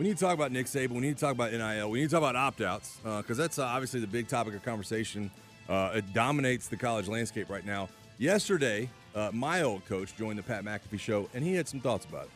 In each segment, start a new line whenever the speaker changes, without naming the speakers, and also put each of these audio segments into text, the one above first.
We need to talk about Nick Saban. We need to talk about NIL. We need to talk about opt outs because uh, that's uh, obviously the big topic of conversation. Uh, it dominates the college landscape right now. Yesterday, uh, my old coach joined the Pat McAfee show, and he had some thoughts about it.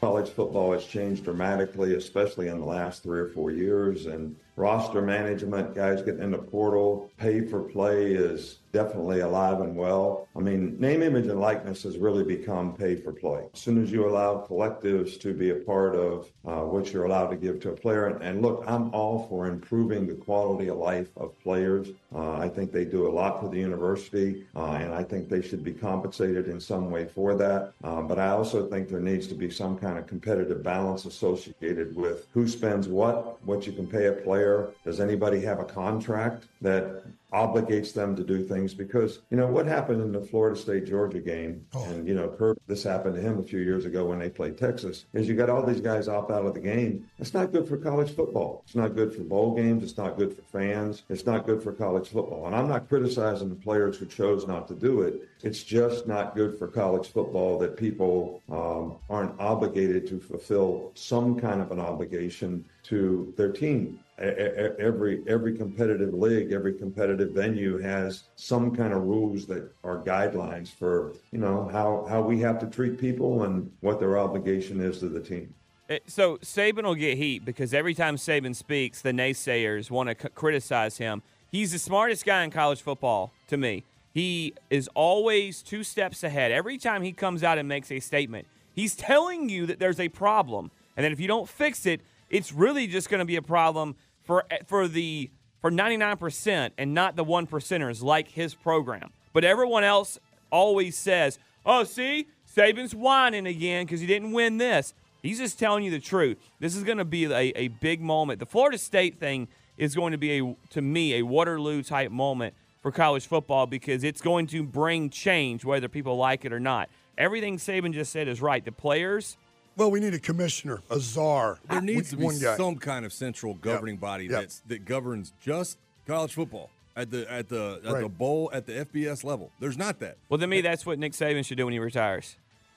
College football has changed dramatically, especially in the last three or four years. And roster management, guys getting in the portal, pay for play is definitely alive and well. I mean, name, image, and likeness has really become pay for play. As soon as you allow collectives to be a part of uh, what you're allowed to give to a player, and, and, look, I'm all for improving the quality of life of players. Uh, I think they do a lot for the university, uh, and I think they should be compensated in some way for that. Uh, but I also think there needs to be some kind of competitive balance associated with who spends what, what you can pay a player. Does anybody have a contract that obligates them to do things? Because you know what happened in the Florida State Georgia game? Oh. and you know Kirk this happened to him a few years ago when they played Texas is you got all these guys opt out of the game. It's not good for college football. It's not good for bowl games. It's not good for fans. It's not good for college football. And I'm not criticizing the players who chose not to do it. It's just not good for college football that people um, aren't obligated to fulfill some kind of an obligation to their team every every competitive league, every competitive venue has some kind of rules that are guidelines for you know how how we have to treat people and what their obligation is to the team.
Eh, so Saban will get heat because every time Saban speaks, the naysayers want to c- criticize him. He's the smartest guy in college football to me. He is always two steps ahead. Every time he comes out and makes a statement, he's telling you that there's a problem, and that if you don't fix it, it's really just going to be a problem for for the for 99% and not the one percenters like his program. But everyone else always says, "Oh, see, Saban's whining again because he didn't win this." He's just telling you the truth. This is going to be a, a big moment. The Florida State thing is going to be a to me a Waterloo type moment for college football because it's going to bring change whether people like it or not. Everything Saban just said is right. The players
well, we need a commissioner, a czar.
There needs to be some kind of central governing yep. body yep. that's that governs just college football at the at the at right. the bowl at the FBS level. There's not that.
Well, to me, that's what Nick Saban should do when he retires.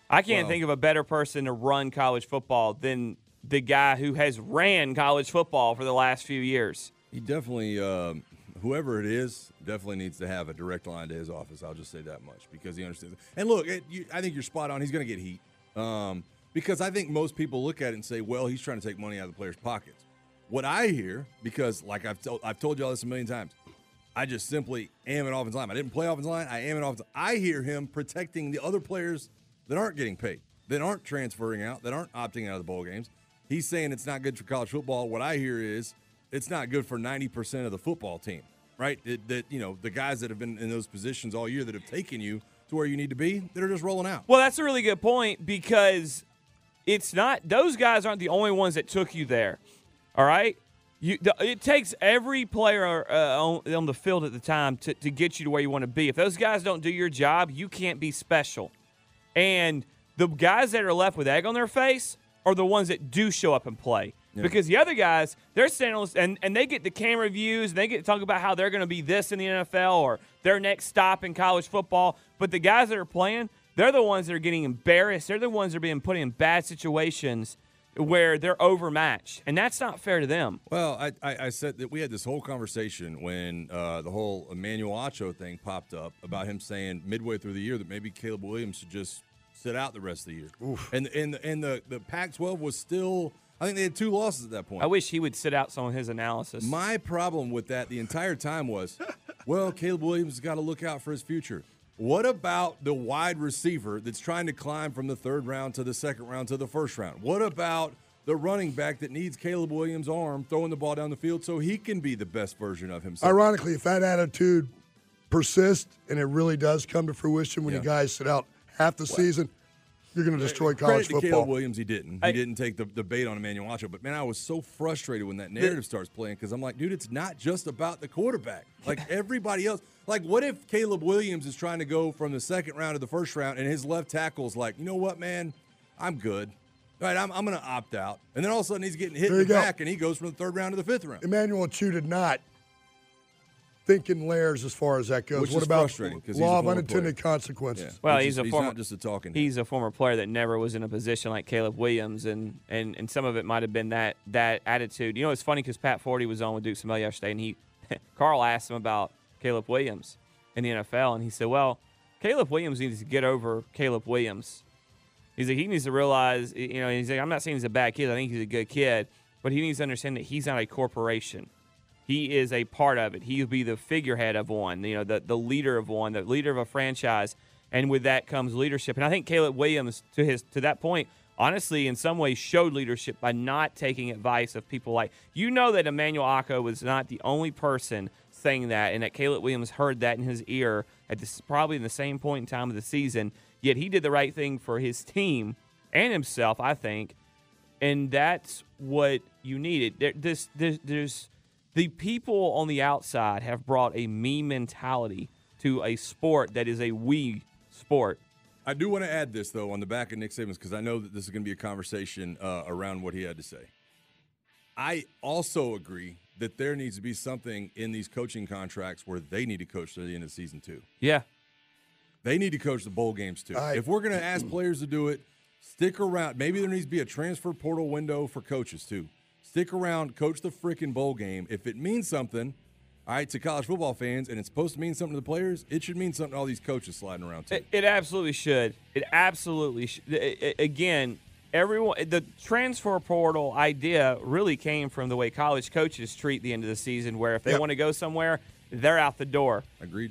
I can't well, think of a better person to run college football than the guy who has ran college football for the last few years.
He definitely, um, whoever it is, definitely needs to have a direct line to his office. I'll just say that much because he understands. And look, it, you, I think you're spot on. He's going to get heat. Um, because I think most people look at it and say, well, he's trying to take money out of the players' pockets. What I hear, because like I've, told, I've told y'all this a million times, I just simply am an offensive line. I didn't play offensive line. I am an offensive. I hear him protecting the other players that aren't getting paid, that aren't transferring out, that aren't opting out of the bowl games. He's saying it's not good for college football. What I hear is it's not good for 90% of the football team, right? It, that, you know, the guys that have been in those positions all year that have taken you to where you need to be, that are just rolling out.
Well, that's a really good point because it's not those guys aren't the only ones that took you there. All right, you it takes every player uh, on, on, the field at the time to, to get you to where you want to be. If those guys don't do your job, you can't be special. And the guys that are left with egg on their face are the ones that do show up and play. Because the other guys, they're standing and, and they get the camera views and they get to talk about how they're going to be this in the NFL or their next stop in college football. But the guys that are playing, they're the ones that are getting embarrassed. They're the ones that are being put in bad situations where they're overmatched, and that's not fair to them.
Well, I, I, I said that we had this whole conversation when uh, the whole Emmanuel Acho thing popped up about him saying midway through the year that maybe Caleb Williams should just sit out the rest of the year. And and and the the Pac-12 was still. I think they had two losses at that point.
I wish he would sit out some of his analysis.
My problem with that the entire time was, well, Caleb Williams has got to look out for his future. What about the wide receiver that's trying to climb from the third round to the second round to the first round? What about the running back that needs Caleb Williams' arm throwing the ball down the field so he can be the best version of himself?
Ironically, if that attitude persists and it really does come to fruition when
Yeah.
you guys sit out half the season, you're going to destroy
Credit
college
to
football.
Caleb Williams, he didn't. He
I-
didn't take the, the bait on Emmanuel Acho. But man, I was so frustrated when that narrative starts playing because I'm like, dude, it's not just about the quarterback. Like everybody else. Like, what if Caleb Williams is trying to go from the second round to the first round, and his left tackle's like, you know what, man, I'm good. All right, I'm, I'm going to opt out. And then all of a sudden he's getting hit
There
in
you
the
go.
back, and he goes from the third round to the fifth round.
Emmanuel Acho did not think in layers as far as that goes.
Which
what
is
about
frustrating, 'cause he's a
law of unintended
player.
consequences?
Well,
He's
he's,
just-
a
he's
former.
not just a talking head.
He's a former player that never was in a position like Caleb Williams, and and, and some of it might have been that that attitude. You know, it's funny because Pat Forty was on with Duke Smell yesterday, and he Carl asked him about Caleb Williams in the NFL, and he said, "Well, Caleb Williams needs to get over Caleb Williams. He's like he needs to realize, you know, he's like I'm not saying he's a bad kid. I think he's a good kid, but he needs to understand that he's not a corporation." He is a part of it. He'll be the figurehead of one, you know, the, the leader of one, the leader of a franchise. And with that comes leadership. And I think Caleb Williams, to his to that point, honestly, in some ways, showed leadership by not taking advice of people like you know that Emmanuel Acho was not the only person saying that, and that Caleb Williams heard that in his ear at this probably in the same point in time of the season. Yet he did the right thing for his team and himself, I think and that's what you needed. There, this, there's, there's the people on the outside have brought a me mentality to a sport that is a we sport.
I do want to add this though on the back of Nick Saban's because I know that this is going to be a conversation uh, around what he had to say. I also agree that there needs to be something in these coaching contracts where they need to coach to the end of the season too.
Yeah,
They need to coach the bowl games too.
I-
if we're going to ask players to do it, stick around. Maybe there needs to be a transfer portal window for coaches too. Stick around, coach the freaking bowl game. If it means something, all right, to college football fans, and it's supposed to mean something to the players, it should mean something to all these coaches sliding around too.
it, it absolutely should. It absolutely should. Again, everyone, the transfer portal idea really came from the way college coaches treat the end of the season, where if they
Yep.
want to go somewhere, they're out the door.
Agreed.